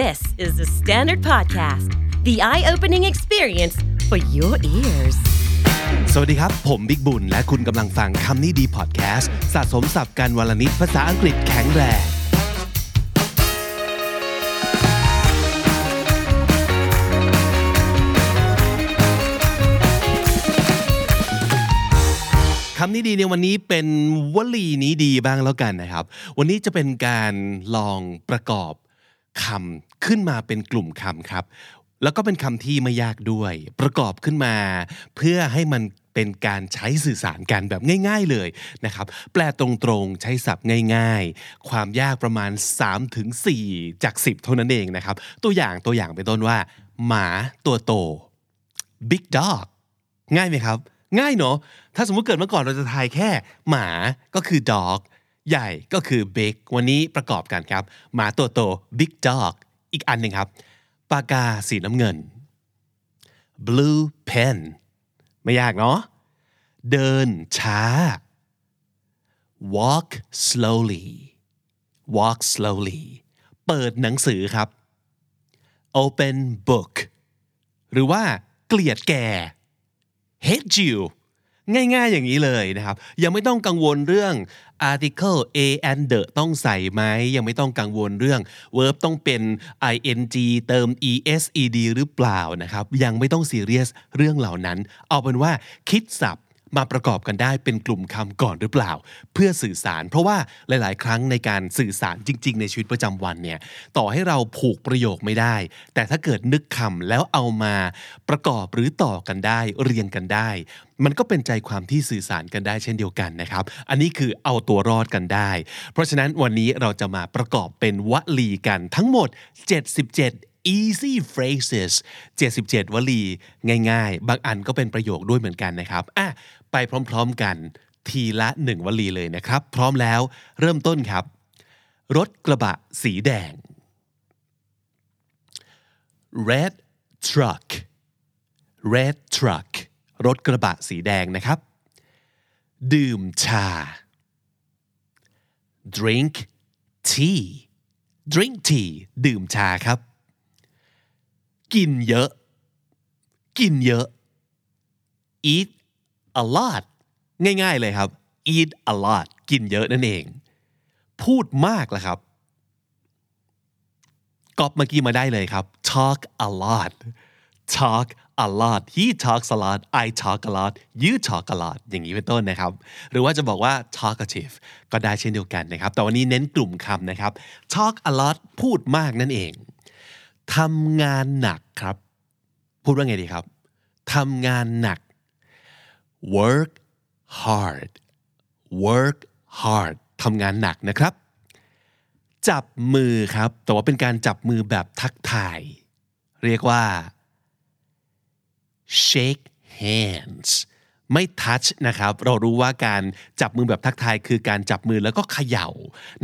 This is the Standard Podcast, the eye opening experience for your ears. สวัสดีครับ ผมบิ๊กบุญ และคุณกำลังฟังคำนี้ดีพอดแคสต์สะสมสับการวลนิดภาษาอังกฤษแข็งแรงคำนี้ดีในวันนี้เป็นวลีนี้ดีบ้างแล้วกันนะครับ วันนี้จะเป็นการลองประกอบ คำขึ้นมาเป็นกลุ่มคำครับ แล้วก็เป็นคำที่ไม่ยากด้วย ประกอบขึ้นมา เพื่อให้มันเป็นการใช้สื่อสารกันแบบง่าย ๆเลยนะครับ แปลตรงๆ ใช้ศัพท์ง่าย ๆ ความยากประมาณ 3-4 จาก 10 เท่านั้นเองนะครับ ตัวอย่างตัวอย่างเป็นต้นว่า หมาตัวโต big dog ง่ายไหมครับ ง่ายเนอะถ้าสมมุติเกิดเมื่อก่อนเราจะทายแค่หมาก็คือ dog ใหญ่ก็คือ big วันนี้ประกอบกันครับหมาตัวโต big dog อีกอันหนึ่งครับ ปากกาสีน้ำเงิน blue pen ไม่ยากเนาะเดินช้า walk slowly walk slowly เปิดหนังสือครับ open book หรือว่าเกลียดแก่ hate you ง่ายๆอย่างนี้เลยนะครับ ยังไม่ต้องกังวลเรื่อง article a and the ต้องใส่ไหมยังไม่ต้องกังวลเรื่อง verb ต้องเป็น ing เติม es ed หรือเปล่านะครับ ยังไม่ต้องซีเรียสเรื่องเหล่านั้น เอาเป็นว่าคิดศัพท์ มาประกอบกันได้เป็นกลุ่มคำก่อนหรือเปล่า เพื่อสื่อสาร เพราะว่าหลาย ๆ ครั้งในการสื่อสารจริง ๆ ในชีวิตประจำวันเนี่ยต่อให้เราผูกประโยคไม่ได้ แต่ถ้าเกิดนึกคำแล้วเอามาประกอบหรือต่อกันได้เรียงกันได้ มันก็เป็นใจความที่สื่อสารกันได้เช่นเดียวกันนะครับ อันนี้คือเอาตัวรอดกันได้ เพราะฉะนั้นวันนี้เราจะมาประกอบเป็นวลีกันทั้งหมด 77 easy phrases 77 วลี ง่าย ๆ บางอันก็เป็นประโยคด้วยเหมือนกันนะครับอะ ไปพร้อมๆกัน ทีละหนึ่งวลีเลยนะครับ พร้อมแล้วเริ่มต้นครับ รถกระบะสีแดง red truck red truck รถกระบะสีแดงนะครับ ดื่มชา drink tea drink tea ดื่มชาครับ กินเยอะ กินเยอะ eat a lot ง่ายๆเลยครับ eat a lot กินเยอะนั่นเอง พูดมากละครับก๊อปเมื่อกี้มาได้เลยครับ talk a lot talk a lot he talks a lot I talk a lot you talk a lot อย่างนี้เป็นต้นนะครับ หรือว่าจะบอกว่า talkative ก็ได้เช่นเดียวกันนะครับ แต่วันนี้เน้นกลุ่มคำนะครับ talk a lot พูดมากนั่นเองทำงานหนักครับ พูดว่าไงดีครับทำงานหนัก work hard work hard ทำงานหนักนะครับ จับมือครับ แต่ว่าเป็นการจับมือแบบทักทาย เรียกว่า shake hands ไม่ touch นะครับ เรารู้ว่าการจับมือแบบทักทายคือการจับมือแล้วก็เขย่า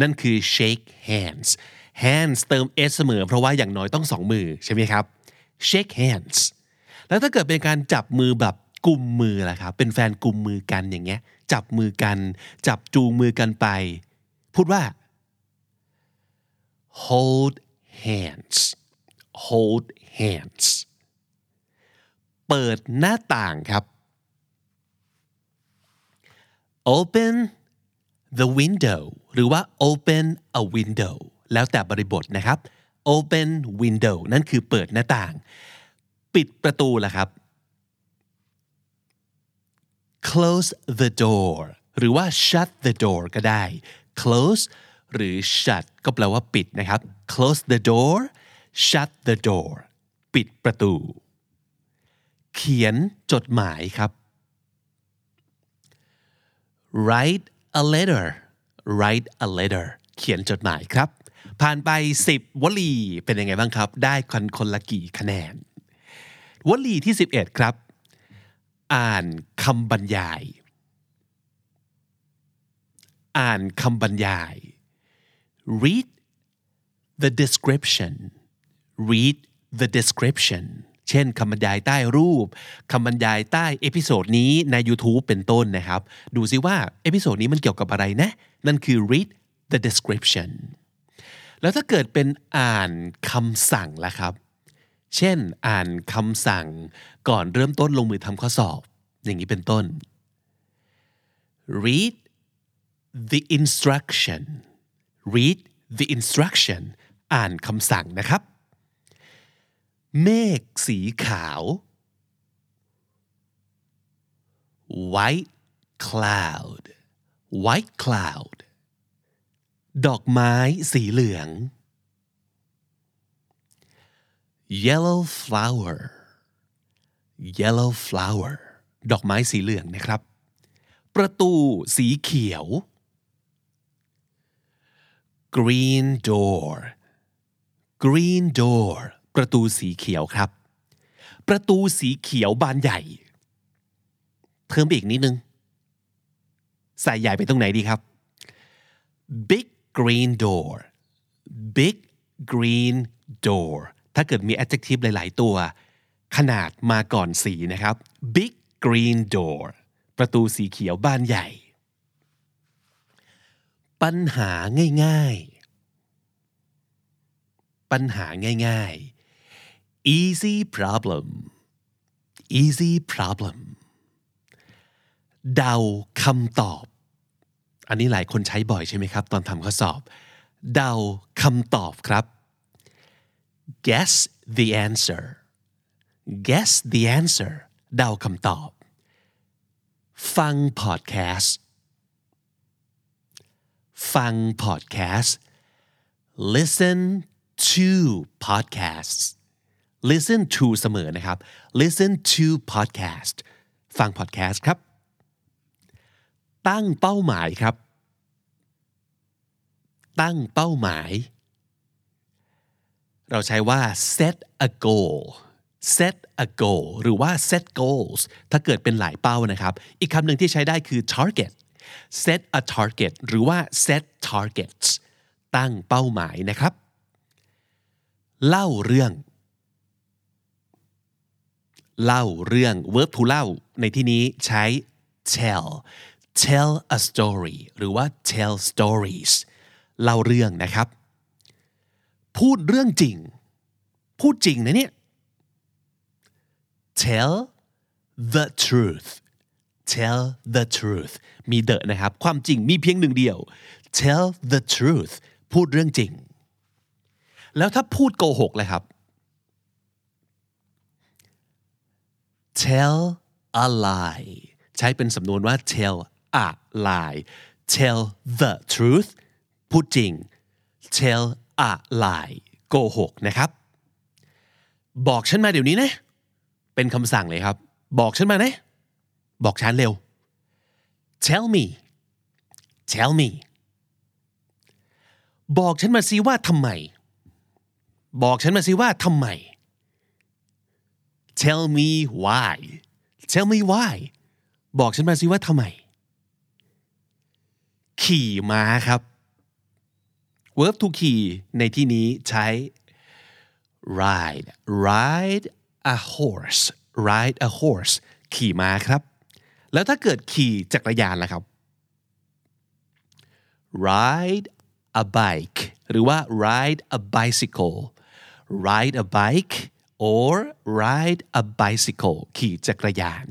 นั่นคือ shake hands hands เติม s เสมอ เพราะว่าอย่างน้อยต้องสองมือใช่ไหมครับ shake hands แล้วถ้าเกิดเป็นการจับมือแบบ กุมมือล่ะครับ เป็นแฟนกุมมือกันอย่างเงี้ย จับมือกัน จับจูงมือกันไป พูดว่า hold hands hold hands เปิดหน้าต่างครับ open the window หรือว่า open a window แล้วแต่บริบทนะครับ open window นั่นคือเปิดหน้าต่าง ปิดประตูล่ะครับ close the door หรือว่า shut the door ก็ได้ close หรือ shut ก็แปลว่าปิดนะครับ close the door shut the door ปิดประตู เขียนจดหมายครับ write a letter write a letter เขียนจดหมายครับ ผ่านไป 10 วลีเป็นยังไงบ้างครับ ได้คนคนละกี่คะแนน วลีที่ 11 ครับ อ่านคำบรรยาย อ่านคำบรรยาย read the description read the description เช่นคำบรรยายใต้รูปคำบรรยายใต้ episode นี้ใน YouTube เป็นต้นนะครับ ดูซิว่า episode นี้มันเกี่ยวกับอะไรนะ นั่นคือ read the description แล้วถ้าเกิดเป็นอ่านคำสั่งล่ะครับ เช่น อ่านคำสั่งก่อนเริ่มต้นลงมือทำข้อสอบ อย่างนี้เป็นต้น read the instruction read the instruction อ่านคำสั่งนะครับ เมฆสีขาว white cloud white cloud ดอกไม้สีเหลือง yellow flower yellow flower ดอกไม้สีเหลืองนะครับ ประตูสีเขียว green door green door ประตูสีเขียวครับ ประตูสีเขียวบานใหญ่ เพิ่มอีกนิดนึง ใส่ใหญ่ไปตรงไหนดีครับ big green door big green door ถ้าเกิดมี adjective หลาย ๆ ตัว ขนาดมาก่อนสีนะครับ big green door ประตูสีเขียวบ้านใหญ่ ปัญหาง่าย ๆ ปัญหาง่าย ๆ easy problem easy problem เดาคำตอบ อันนี้หลายคนใช้บ่อยใช่ไหมครับ ตอนทำข้อสอบ เดาคำตอบครับ guess the answer guess the answer เดาคำตอบ ฟังพอดแคสต์ฟังพอดแคสต์ listen to podcasts listen to เสมอนะครับ listen to podcast ฟังพอดแคสต์ครับ ตั้งเป้าหมายครับ ตั้งเป้าหมาย เราใช้ว่า set a goal set a goal หรือว่า set goals ถ้าเกิดเป็นหลายเป้านะครับ อีกคำหนึ่งที่ใช้ได้คือ target set a target หรือว่า set targets ตั้งเป้าหมายนะครับ เล่าเรื่อง เล่าเรื่อง verb to เล่า ในที่นี้ใช้ tell tell a story หรือว่า tell stories เล่าเรื่องนะครับ พูดเรื่องจริง พูดจริงนะเนี่ย tell the truth tell the truth มี the นะครับ ความจริงมีเพียงหนึ่งเดียว tell the truth พูดเรื่องจริง แล้วถ้าพูดโกหกเลยครับ tell a lie ใช้เป็นสำนวนว่า tell a lie tell the truth พูดจริง tell a lie โกหกนะครับ บอกฉันมาเดี๋ยวนี้นะ เป็นคำสั่งเลยครับ บอกฉันมานะ บอกฉันเร็ว tell me tell me บอกฉันมาสิว่าทำไม บอกฉันมาสิว่าทำไม tell me why tell me why บอกฉันมาสิว่าทำไม ขี่ม้าครับ verb to ขี่ในที่นี้ใช้ ride ride a horse ride a horse ขี่ม้าครับ แล้วถ้าเกิดขี่จักรยานล่ะครับ ride a bike หรือว่า ride a bicycle ride a bike or ride a bicycle ขี่จักรยาน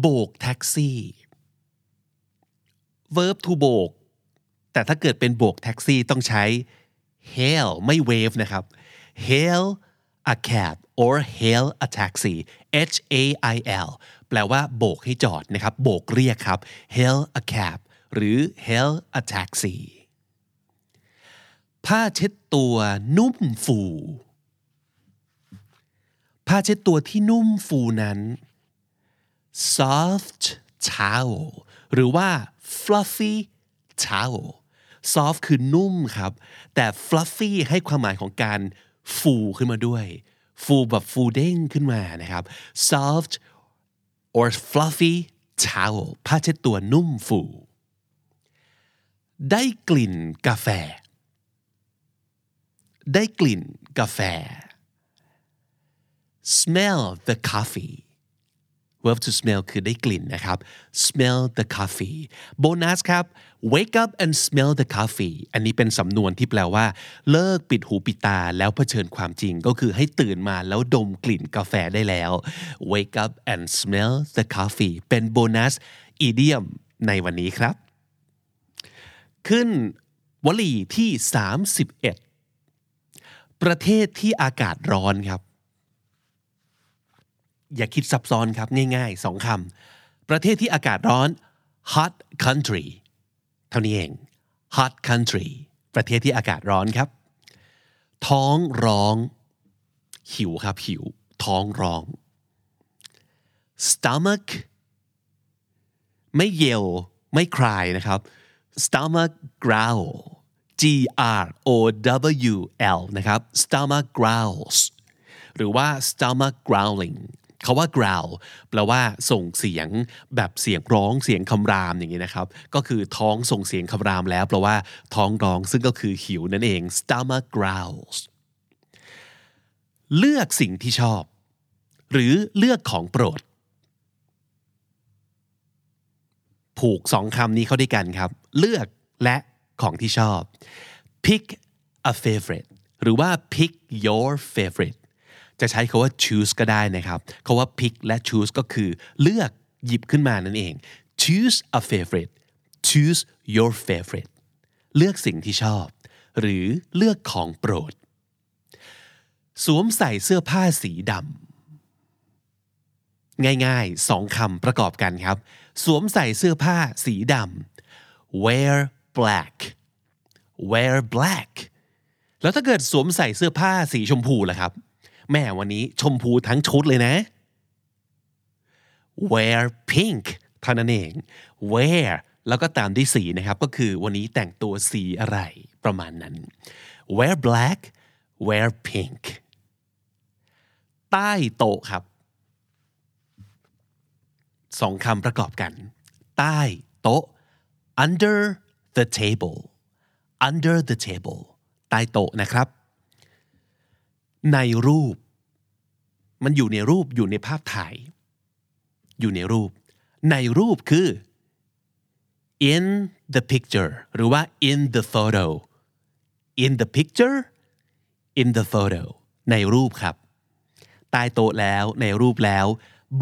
โบกแท็กซี่ verb to โบก แต่ถ้าเกิดเป็นโบกแท็กซี่ต้องใช้ hail ไม่ wave นะครับ hail a cab or hail a taxi H A I L แปลว่าโบกให้จอดนะครับ โบกเรียกครับ hail a cab หรือ hail a taxi ผ้าเช็ดตัวนุ่มฟู ผ้าเช็ดตัวที่นุ่มฟูนั้น soft towel หรือว่า fluffy towel soft คือนุ่มครับ แต่ fluffy ให้ความหมายของการฟูขึ้นมาด้วย ฟูแบบฟูเด้งขึ้นมานะครับ soft or fluffy towel ผ้าเช็ดตัวนุ่มฟู ได้กลิ่นกาแฟ ได้กลิ่นกาแฟ smell the coffee verb to smell คือได้กลิ่นนะครับ smell the coffee โบนัสครับ wake up and smell the coffee อันนี้เป็นสำนวนที่แปลว่า เลิกปิดหูปิดตาแล้วเผชิญความจริงก็คือให้ตื่นมาแล้วดมกลิ่นกาแฟได้แล้ว wake up and smell the coffee เป็นโบนัสอีเดียมในวันนี้ครับ ขึ้นวลีที่ 31 ประเทศที่อากาศร้อนครับ อย่าคิดซับซ้อนครับง่ายๆสองคำประเทศที่อากาศร้อน hot country เท่านี้เอง hot country ประเทศที่อากาศร้อนครับ ท้องร้อง หิวครับหิว ท้องร้อง stomach ไม่เยลไม่คลายนะครับ stomach growl G R O W L นะครับ stomach growls หรือว่า stomach growling เขาว่า growl แปลว่าส่งเสียงแบบเสียงร้องเสียงคำรามอย่างนี้นะครับ ก็คือท้องส่งเสียงคำรามแล้วแปลว่าท้องร้องซึ่งก็คือหิวนั่นเอง stomach growls เลือกสิ่งที่ชอบ หรือเลือกของโปรด ผูกสองคำนี้เข้าด้วยกันครับ เลือกและของที่ชอบ pick a favorite หรือว่า pick your favorite จะใช้คาว่า choose ก็ได้นะครับคาว่า pick และ choose ก็คือเลือกหยิบขึ้นมานั่นเอง choose a favorite choose your favorite เลือกสิ่งที่ชอบ หรือเลือกของโปรด สวมใส่เสื้อผ้าสีดำง่ายๆสองคำประกอบกันครับ สวมใส่เสื้อผ้าสีดำ wear black wear black แล้วถ้าเกิดสวมใส่เสื้อผ้าสีชมพูล่ะครับ แม่วันนี้ชมพูทั้งชุดเลยนะ wear pink เท่านั้นเอง wear แล้วก็ตามด้วยสีนะครับ ก็คือวันนี้แต่งตัวสีอะไรประมาณนั้น wear black wear pink ใต้โต๊ะครับสองคำประกอบกัน ใต้โต๊ะ under the table under the table ใต้โต๊ะนะครับ ในรูป มันอยู่ในรูปอยู่ในภาพถ่าย อยู่ในรูป ในรูปคือ in the picture หรือว่า in the photo in the picture in the photo ในรูปครับ ใต้โต๊ะแล้วในรูปแล้ว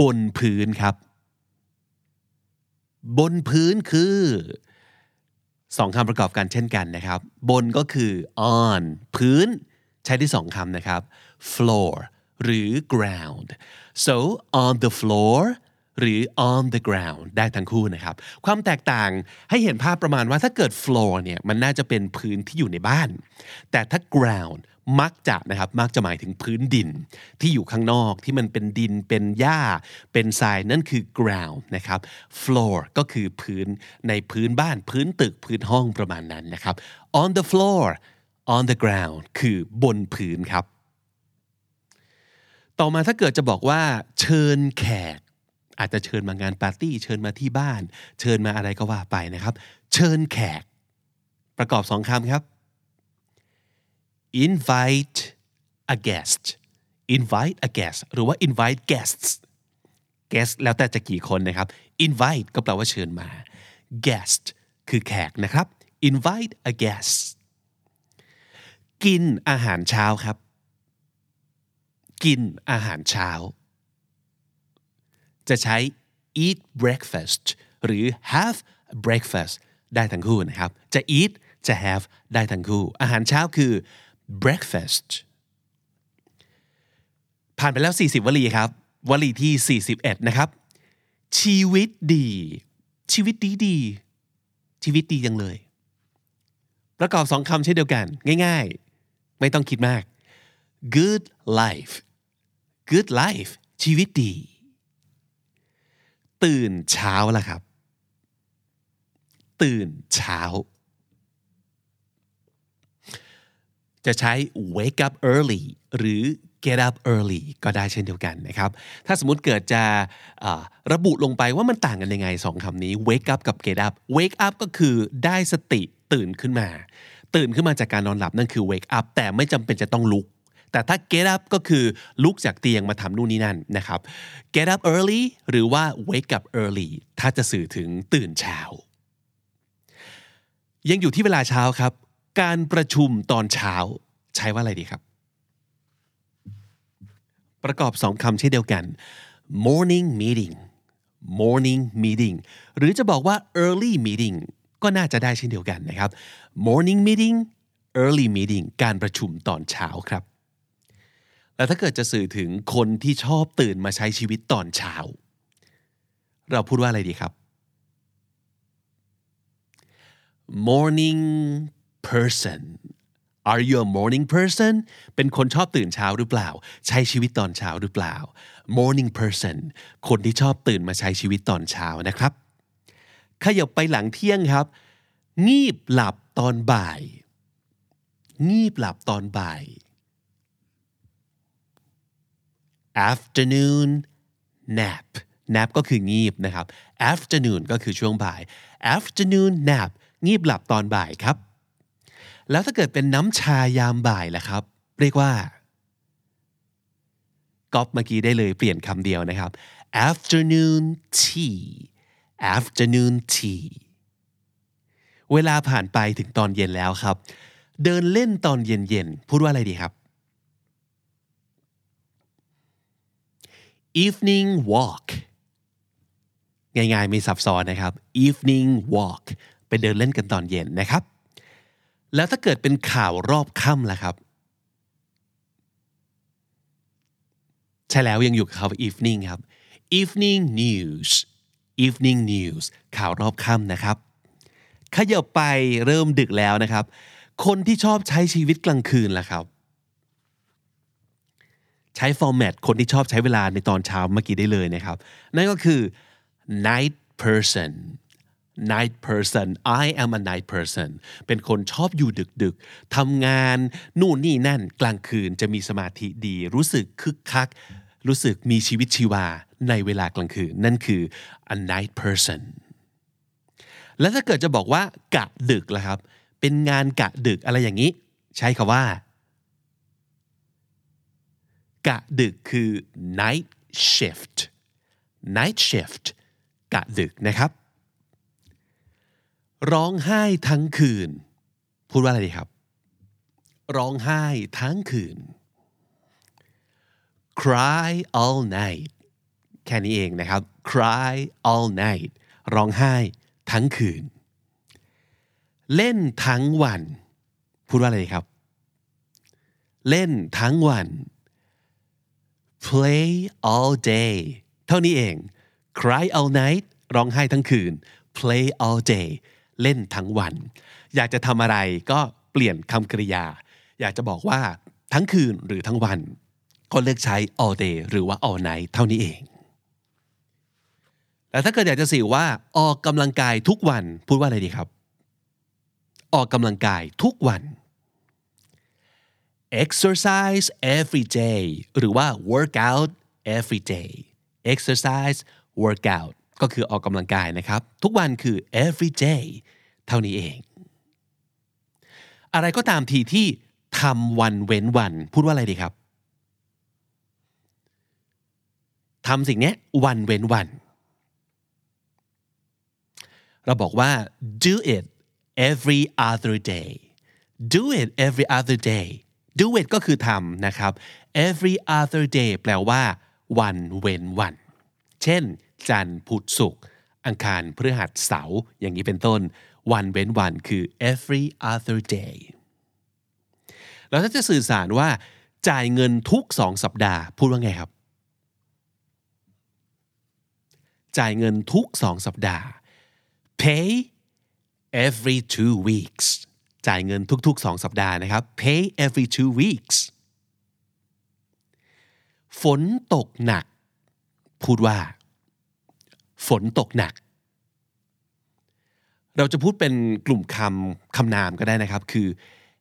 บนพื้นครับ บนพื้นคือสองคำประกอบกันเช่นกันนะครับ บนก็คือ on พื้น ใช้ได้สองคำนะครับ floor หรือ ground so on the floor หรือ on the ground ได้ทั้งคู่นะครับ ความแตกต่างให้เห็นภาพประมาณว่าถ้าเกิด floor เนี่ยมันน่าจะเป็นพื้นที่อยู่ในบ้าน แต่ถ้า ground มักจะนะครับมักจะหมายถึงพื้นดินที่อยู่ข้างนอกที่มันเป็นดินเป็นหญ้า เป็นทรายนั่นคือ ground นะครับ floor ก็คือพื้นในพื้นบ้านพื้นตึกพื้นห้องประมาณนั้นนะครับ on the floor on the ground คือบนพื้นครับ ต่อมาถ้าเกิดจะบอกว่า เชิญแขก อาจจะเชิญมางานปาร์ตี้ เชิญมาที่บ้าน เชิญมาอะไรก็ว่าไปนะครับ เชิญแขก ประกอบสองคำครับ invite a guest invite a guest หรือว่า invite guests guest แล้วแต่จะกี่คนนะครับ invite ก็แปลว่าเชิญมา guest คือแขกนะครับ invite a guest กินอาหารเช้าครับ กินอาหารเช้า จะใช้ eat breakfast หรือ have breakfast ได้ทั้งคู่นะครับ จะ eat จะ have ได้ทั้งคู่ อาหารเช้าคือ breakfast ผ่านไปแล้ว 40 วลีครับ วลีที่ 41 นะครับ ชีวิตดี ชีวิตดีดี ชีวิตดีจังเลย ประกอบสองคำเช่นเดียวกัน ง่ายๆ ไม่ต้องคิดมาก good life good life ชีวิตดี ตื่นเช้าละครับ ตื่นเช้า จะใช้ wake up early หรือ get up early ก็ได้เช่นเดียวกันนะครับ ถ้าสมมติเกิดจะระบุลงไปว่ามันต่างกันยังไงสองคำนี้ wake up กับ get up wake up ก็คือได้สติตื่นขึ้นมา ตื่นขึ้นมาจากการนอนหลับนั่นคือ wake up แต่ไม่จำเป็นจะต้องลุก แต่ถ้า get up ก็คือลุกจากเตียงมาทำนู่นนี่นั่นนะครับ get up early หรือว่า wake up early ถ้าจะสื่อถึงตื่นเช้า ยังอยู่ที่เวลาเช้าครับ การประชุมตอนเช้าใช้ว่าอะไรดีครับ ประกอบสองคำเช่นเดียวกัน morning meeting morning meeting หรือจะบอกว่า early meeting ก็น่าจะได้เช่นเดียวกันนะครับ morning meeting early meeting การประชุมตอนเช้าครับ แล้วถ้าเกิดจะสื่อถึงคนที่ชอบตื่นมาใช้ชีวิตตอนเช้า เราพูดว่าอะไรดีครับ morning person Are you a morning person เป็นคนชอบตื่นเช้าหรือเปล่า ใช้ชีวิตตอนเช้าหรือเปล่า morning person คนที่ชอบตื่นมาใช้ชีวิตตอนเช้านะครับ ขยับไปหลังเที่ยงครับ งีบหลับตอนบ่าย งีบหลับตอนบ่าย afternoon nap nap ก็คืองีบนะครับ afternoon ก็คือช่วงบ่าย afternoon nap งีบหลับตอนบ่ายครับ แล้วถ้าเกิดเป็นน้ำชายามบ่ายล่ะครับ เรียกว่าก๊อปเมื่อกี้ได้เลยเปลี่ยนคำเดียวนะครับ afternoon tea afternoon tea เวลาผ่านไปถึงตอนเย็นแล้วครับ เดินเล่นตอนเย็นๆ พูดว่าอะไรดีครับ evening walk ง่ายๆ ไม่ซับซ้อนนะครับ evening walk ไปเดินเล่นกันตอนเย็นนะครับ แล้วถ้าเกิดเป็นข่าวรอบค่ำล่ะครับ ใช่แล้วยังอยู่กับคำ evening ครับ evening news evening news ข่าวรอบค่ำนะครับ ขยับไปเริ่มดึกแล้วนะครับ คนที่ชอบใช้ชีวิตกลางคืนล่ะครับ ใช้ฟอร์แมตคนที่ชอบใช้เวลาในตอนเช้าเมื่อกี้ได้เลยนะครับ นั่นก็คือ night person night person I am a night person เป็นคนชอบอยู่ดึกๆทำงานนู่นนี่นั่นกลางคืนจะมีสมาธิดี รู้สึกคึกคัก รู้สึกมีชีวิตชีวา ในเวลากลางคืน นั่นคือ a night person แล้วถ้าเกิดจะบอกว่ากะดึกล่ะครับ เป็นงานกะดึกอะไรอย่างนี้ ใช้คาว่า กะดึกคือ night shift night shift กะดึกนะครับ ร้องไห้ทั้งคืน พูดว่าอะไรดีครับ ร้องไห้ทั้งคืน cry all night แค่นี้เองนะครับ cry all night ร้องไห้ทั้งคืน เล่นทั้งวัน พูดว่าอะไรครับ เล่นทั้งวัน play all day เท่านี้เอง cry all night ร้องไห้ทั้งคืน play all day เล่นทั้งวัน อยากจะทำอะไรก็เปลี่ยนคำกริยา อยากจะบอกว่าทั้งคืนหรือทั้งวัน ก็เลือกใช้ all day หรือว่า all night เท่านี้เอง แต่ถ้าเกิดอยากจะสื่อว่าออกกำลังกายทุกวันพูดว่าอะไรดีครับ ออกกำลังกายทุกวัน exercise every day หรือว่า work out every day exercise work out ก็คือออกกำลังกายนะครับ ทุกวันคือ every day เท่านี้เอง อะไรก็ตามทีที่ทำวันเว้นวัน พูดว่าอะไรดีครับทำสิ่งนี้วันเว้นวัน เราบอกว่า do it every other day do it every other day do it ก็คือทำนะครับ every other day แปลว่า วันเว้นวัน เช่น จันทร์พุธศุกร์อังคารพฤหัสเสาร์อย่างนี้เป็นต้น วันเว้นวันคือ every other day แล้วถ้าจะสื่อสารว่า จ่ายเงินทุกสองสัปดาห์ พูดว่าไงครับ จ่ายเงินทุกสองสัปดาห์ pay every two weeks จ่ายเงินทุกๆ 2 สัปดาห์นะครับ pay every two weeks ฝนตกหนัก พูดว่า ฝนตกหนัก เราจะพูดเป็นกลุ่มคำคำนามก็ได้นะครับ คือ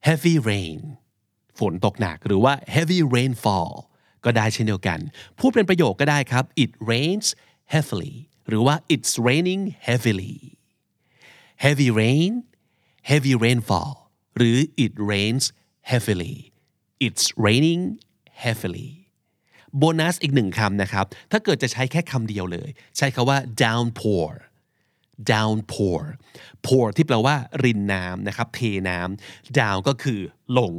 heavy rain ฝนตกหนักหรือว่า heavy rainfall ก็ได้เช่นเดียวกัน พูดเป็นประโยคก็ได้ครับ it rains heavily หรือว่า it's raining heavily heavy rain heavy rainfall หรือ it rains heavily it's raining heavily โบนัสอีกหนึ่งคำนะครับ ถ้าเกิดจะใช้แค่คำเดียวเลย ใช้คาว่า downpour downpour pour ที่แปลว่ารินน้ำนะครับ เทน้ำ down ก็คือลง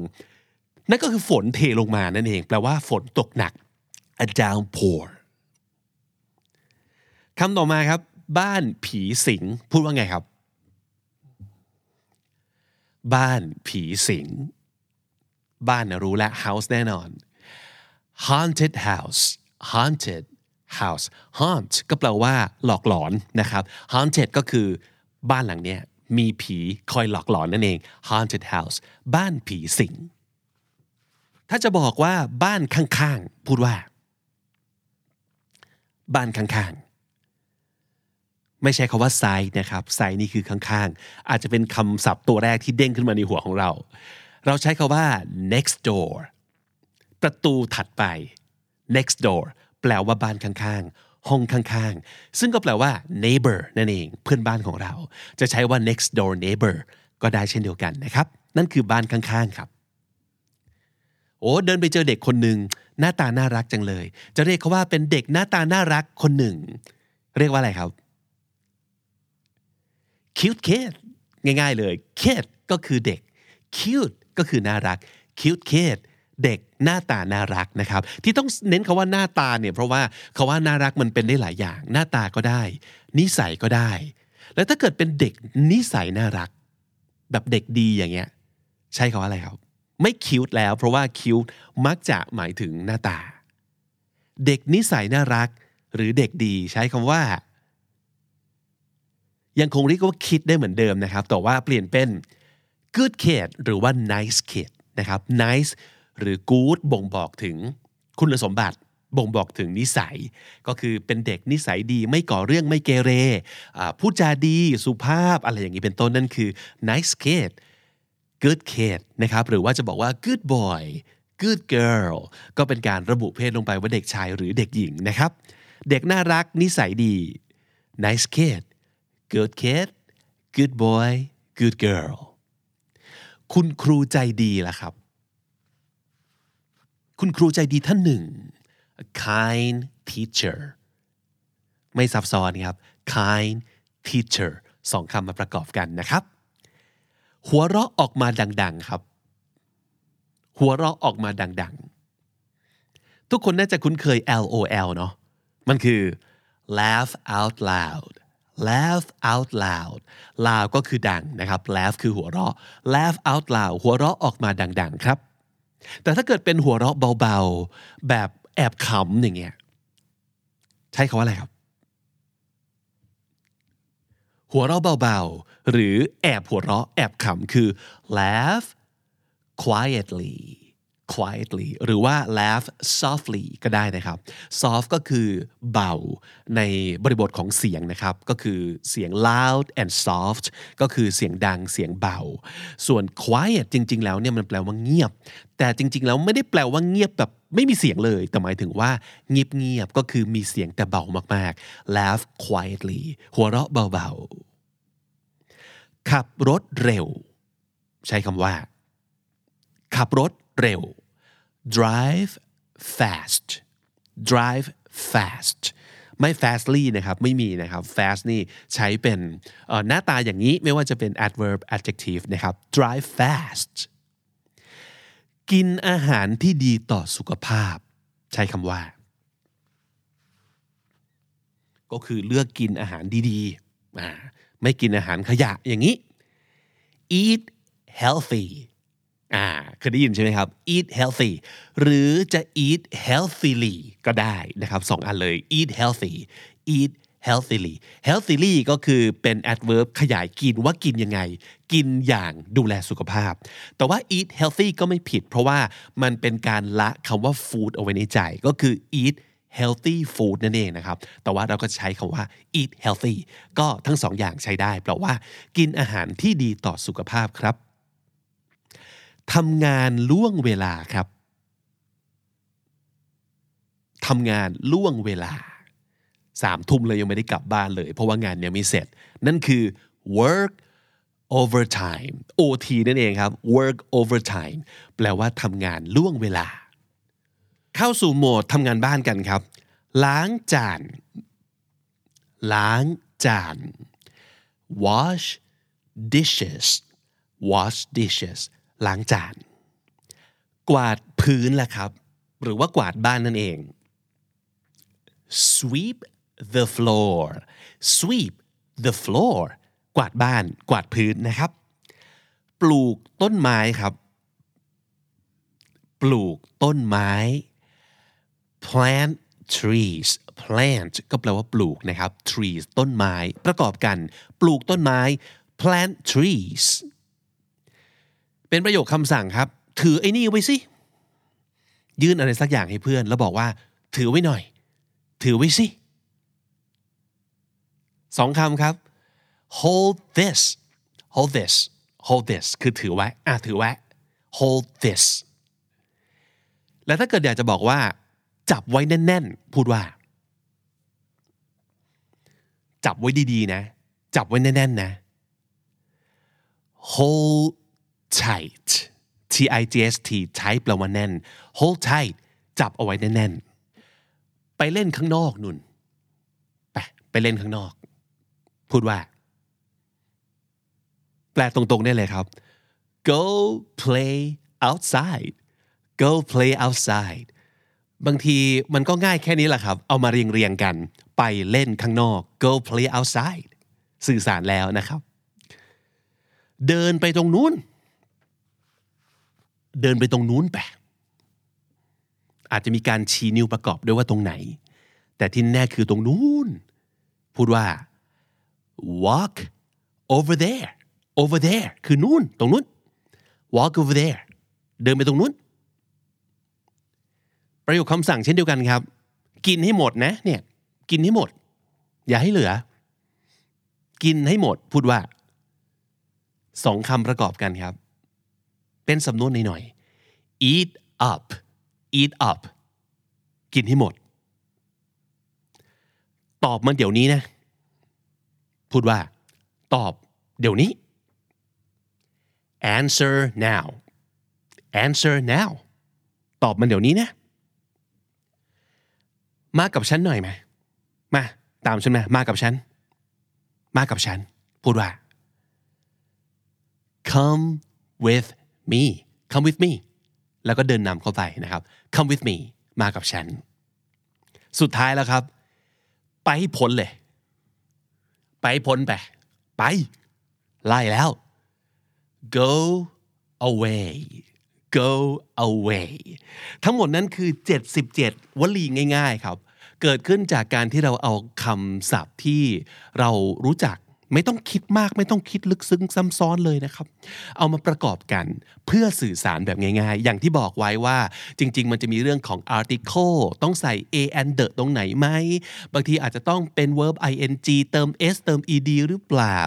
นั่นก็คือฝนเทลงมานั่นเอง แปลว่าฝนตกหนัก a downpour คำต่อมาครับ บ้านผีสิง พูดว่าไงครับ บ้านผีสิง บ้านนะรู้แล้ว house แน่นอน haunted house haunted house haunt ก็แปลว่าหลอกหลอนนะครับ haunted ก็คือบ้านหลังเนี้ยมีผีคอยหลอกหลอนนั่นเอง haunted house บ้านผีสิง ถ้าจะบอกว่าบ้านข้างๆ พูดว่า บ้านข้างๆ ไม่ใช่คาว่า side นะครับ side นี่คือข้างๆ อาจจะเป็นคำศัพท์ตัวแรกที่เด้งขึ้นมาในหัวของเรา เราใช้คาว่า next door ประตูถัดไป next door แปลว่าบ้านข้างๆ ห้องข้างๆ ซึ่งก็แปลว่า neighbor นั่นเอง เพื่อนบ้านของเรา จะใช้ว่า next door neighbor ก็ได้เช่นเดียวกันนะครับ นั่นคือบ้านข้างๆครับ โอ้เดินไปเจอเด็กคนหนึ่งหน้าตาน่ารักจังเลย จะเรียกเขาว่าเป็นเด็กหน้าตาน่ารักคนหนึ่ง เรียกว่าอะไรครับ cute kid ง่ายๆเลย kid ก็คือเด็ก cute ก็คือน่ารัก cute kid เด็กหน้าตาน่ารักนะครับ ที่ต้องเน้นคาว่าหน้าตาเนี่ยเพราะว่าคาว่าน่ารักมันเป็นได้หลายอย่าง หน้าตาก็ได้ นิสัยก็ได้ แล้วถ้าเกิดเป็นเด็กนิสัยน่ารัก แบบเด็กดีอย่างเงี้ย ใช่คาว่าอะไรครับ ไม่คิวต์แล้ว เพราะว่าคิวต์มักจะหมายถึงหน้าตา เด็กนิสัยน่ารัก หรือเด็กดีใช้คำว่า ยังคงเรียกว่าคิดได้เหมือนเดิมนะครับ แต่ว่าเปลี่ยนเป็น good kid หรือว่า nice kid นะครับ nice หรือ good บ่งบอกถึงคุณสมบัติบ่งบอกถึงนิสัย ก็คือเป็นเด็กนิสัยดีไม่ก่อเรื่องไม่เกเรพูดจาดีสุภาพอะไรอย่างนี้เป็นต้นนั่นคือ nice kid good kid นะครับหรือว่าจะบอกว่า good boy good girl ก็เป็นการระบุเพศลงไปว่าเด็กชายหรือเด็กหญิงนะครับ เด็กน่ารักนิสัยดี nice kid good kid good boy good girl คุณครูใจดีล่ะครับ คุณครูใจดีท่านหนึ่ง a kind teacher ไม่ซับซ้อนครับ kind teacher สองคำมาประกอบกันนะครับ หัวเราะออกมาดัง ๆครับ หัวเราะออกมาดัง ๆ ทุกคนน่าจะคุ้นเคย LOL เนาะมันคือ laugh out loud laugh out loud loud ก็คือดังนะครับ laugh คือหัวเราะ laugh out loud หัวเราะออกมาดังๆครับ แต่ถ้าเกิดเป็นหัวเราะเบาๆ แบบแอบขำอย่างเงี้ยใช้คาว่าอะไรครับ หัวเราะเบาๆ หรือแอบหัวเราะแอบขำคือ laugh quietly quietly หรือว่า laugh softly ก็ได้นะครับ soft ก็คือเบาในบริบทของเสียงนะครับ ก็คือเสียง loud and soft ก็คือเสียงดังเสียงเบา ส่วน quiet จริง ๆ แล้วเนี่ยมันแปลว่าเงียบ แต่จริง ๆ แล้วไม่ได้แปลว่าเงียบแบบไม่มีเสียงเลย แต่หมายถึงว่าเงียบๆก็คือมีเสียงแต่เบามากๆ laugh quietly หัวเราะเบาๆขับรถเร็ว ใช้คำว่า ขับรถ เร็ว drive fast drive fast ไม่ fastly นะครับไม่มีนะครับ fast นี่ใช้เป็นหน้าตาอย่างนี้ไม่ว่าจะเป็น adverb adjective นะครับ drive fast กินอาหารที่ดีต่อสุขภาพ ใช้คำว่า ก็คือเลือกกินอาหารดีๆไม่กินอาหารขยะอย่างนี้ eat healthy อ่าเคยได้ยินใช่ไหมครับ eat healthy หรือจะ eat healthily ก็ได้นะครับสองอันเลย eat healthy eat healthily healthily ก็คือเป็น adverb ขยายกินว่ากินยังไง กินอย่างดูแลสุขภาพ แต่ว่า eat healthy ก็ไม่ผิด เพราะว่ามันเป็นการละคำว่า food เอาไว้ในใจ ก็คือ eat healthy food นั่นเองนะครับ แต่ว่าเราก็ใช้คำว่า eat healthy ก็ทั้งสองอย่างใช้ได้แปลว่า กินอาหารที่ดีต่อสุขภาพครับ ทำงานล่วงเวลาครับทำงานล่วงเวลาสามทุ่มเลยยังไม่ได้กลับบ้านเลย เพราะว่างานยังไม่เสร็จ นั่นคือ work overtime OT นั่นเองครับ work overtime แปลว่าทำงานล่วงเวลา เข้าสู่โหมดทำงานบ้านกันครับ ล้างจาน ล้างจาน wash dishes wash dishes ล้างจาน กวาดพื้นแหละครับ หรือว่ากวาดบ้านนั่นเอง sweep the floor sweep the floor กวาดบ้าน กวาดพื้นนะครับ ปลูกต้นไม้ครับ ปลูกต้นไม้ plant trees plant ก็แปลว่าปลูกนะครับ trees ต้นไม้ประกอบกัน ปลูกต้นไม้ plant trees เป็นประโยคคำสั่งครับ ถือไอ้นี่ไว้สิ ยื่นอะไรสักอย่างให้เพื่อน แล้วบอกว่า ถือไว้หน่อย ถือไว้สิสองคำครับ hold this hold this hold this คือถือไว้ อะถือไว้ hold this แล้วถ้าเกิดอยากจะบอกว่า จับไว้แน่น ๆ พูดว่า จับไว้ดี ๆ นะ จับไว้แน่น ๆ นะ hold tight t i g s t tight แปลว่าแน่น hold tight จับเอาไว้แน่นๆไปเล่นข้างนอกนุ่น ไปไปเล่นข้างนอก พูดว่า แปลตรงๆได้เลยครับ go play outside go play outside บางทีมันก็ง่ายแค่นี้แหละครับ เอามาเรียงเรียงกัน ไปเล่นข้างนอก go play outside สื่อสารแล้วนะครับ เดินไปตรงนู้น เดินไปตรงนู้นไปอาจจะมีการชี้นิ้วประกอบด้วยว่าตรงไหน แต่ที่แน่คือตรงนู้น พูดว่า walk over there over there คือนู้นตรงนู้น walk over there เดินไปตรงนู้น ประโยคคำสั่งเช่นเดียวกันครับ กินให้หมดนะ เนี่ย กินให้หมด อย่าให้เหลือ กินให้หมด พูดว่าสองคำประกอบกันครับ เป็นสำนวนหน่อยๆ eat up eat up กินให้หมด ตอบมันเดี๋ยวนี้นะ พูดว่า ตอบเดี๋ยวนี้ answer now answer now ตอบมันเดี๋ยวนี้นะ มากับฉันหน่อยไหมมา ตามฉันมา มากับฉัน มากับฉัน พูดว่า come with me come with me แล้วก็เดินนำเข้าไปนะครับ come with me มากับฉัน สุดท้ายแล้วครับ ไปพ้นเลย ไปพ้นไป ไป ไล่แล้ว go away go away ทั้งหมดนั้นคือ 77 วลีง่าย ๆ ครับ เกิดขึ้นจากการที่เราเอาคำศัพท์ที่เรารู้จัก ไม่ต้องคิดมากไม่ต้องคิดลึกซึ้งซ้ำซ้อนเลยนะครับ เอามาประกอบกันเพื่อสื่อสารแบบง่ายๆ อย่างที่บอกไว้ว่าจริง ๆ มันจะมีเรื่องของ article ต้องใส่ a and the ตรงไหนไหม บางทีอาจจะต้องเป็น verb ing เติม s เติม ed หรือเปล่า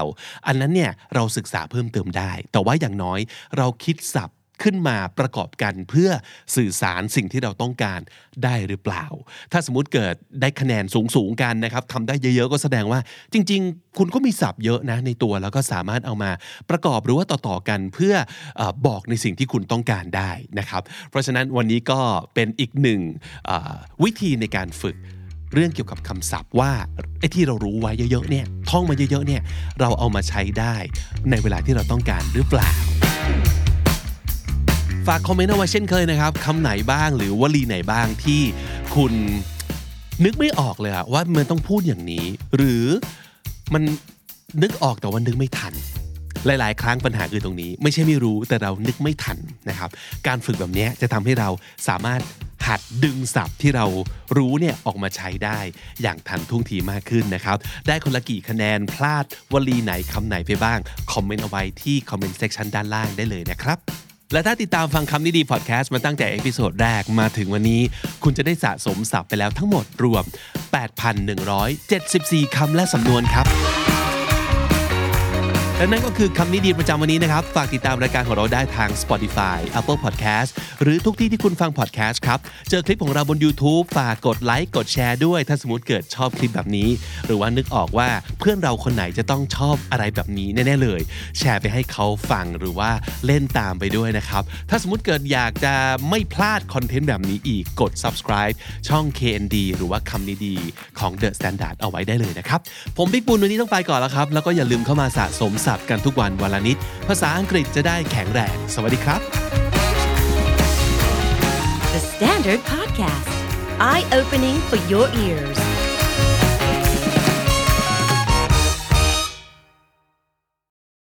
อันนั้นเนี่ยเราศึกษาเพิ่มเติมได้ แต่ว่าอย่างน้อยเราคิดศัพท์ ขึ้นมาประกอบกันเพื่อสื่อสารสิ่งที่เราต้องการได้หรือเปล่า ถ้าสมมติเกิดได้คะแนนสูงๆกันนะครับทำได้เยอะๆก็แสดงว่า จริง ๆ คุณก็มีศัพท์เยอะนะในตัวแล้วก็สามารถเอามาประกอบหรือว่าต่อๆกันเพื่ออบอกในสิ่งที่คุณต้องการได้นะครับ เพราะฉะนั้นวันนี้ก็เป็นอีกหนึ่งวิธีในการฝึกเรื่องเกี่ยวกับคำศัพท์ว่าไอ้ที่เรารู้ไว้เยอะๆเนี่ยท่องมาเยอะๆเนี่ยเราเอามาใช้ได้ในเวลาที่เราต้องการหรือเปล่า ฝากคอมเมนต์เอาไว้เช่นเคยนะครับคำไหนบ้างหรือวลีไหนบ้างที่คุณนึกไม่ออกเลยอะว่ามันต้องพูดอย่างนี้ หรือมันนึกออกแต่ว่านึกไม่ทัน หลาย ๆ ครั้งปัญหาคือตรงนี้ ไม่ใช่ไม่รู้แต่เรานึกไม่ทันนะครับ การฝึกแบบนี้จะทำให้เราสามารถหัดดึงศัพท์ที่เรารู้เนี่ยออกมาใช้ได้อย่างทันท่วงทีมากขึ้นนะครับ ได้คนละกี่คะแนนพลาดวลีไหนคำไหนไปบ้าง คอมเมนต์เอาไว้ที่คอมเมนต์เซ c ชันด้านล่างได้เลยนะครับ และถ้าติดตามฟังคำนี้ดีพอดแคสต์มาตั้งแต่ episode แรกมาถึงวันนี้ คุณจะได้สะสมศัพท์ไปแล้วทั้งหมดรวม 8,174 คำและสำนวนครับ และนั่นก็คือคำนี้ดีประจำวันนี้นะครับ ฝากติดตามรายการของเราได้ทาง Spotify Apple Podcast หรือทุกที่ที่คุณฟัง podcast ครับ เจอคลิปของเราบน YouTube ฝากกดไลค์กดแชร์ด้วย ถ้าสมมติเกิดชอบคลิปแบบนี้ หรือว่านึกออกว่าเพื่อนเราคนไหนจะต้องชอบอะไรแบบนี้แน่ๆเลย แชร์ไปให้เขาฟังหรือว่าเล่นตามไปด้วยนะครับ ถ้าสมมติเกิดอยากจะไม่พลาดคอนเทนต์แบบนี้อีกกด subscribe ช่อง KND หรือว่าคำนี้ดีของ The Standard เอาไว้ได้เลยนะครับผมบิ๊กบุญวันนี้ต้องไปก่อนแล้วครับแล้วก็อย่าลืมเข้ามาสะสมศัพท์กันทุกวันวันละนิด ภาษาอังกฤษจะได้แข็งแรง สวัสดีครับ The Standard Podcast, eye opening for your ears.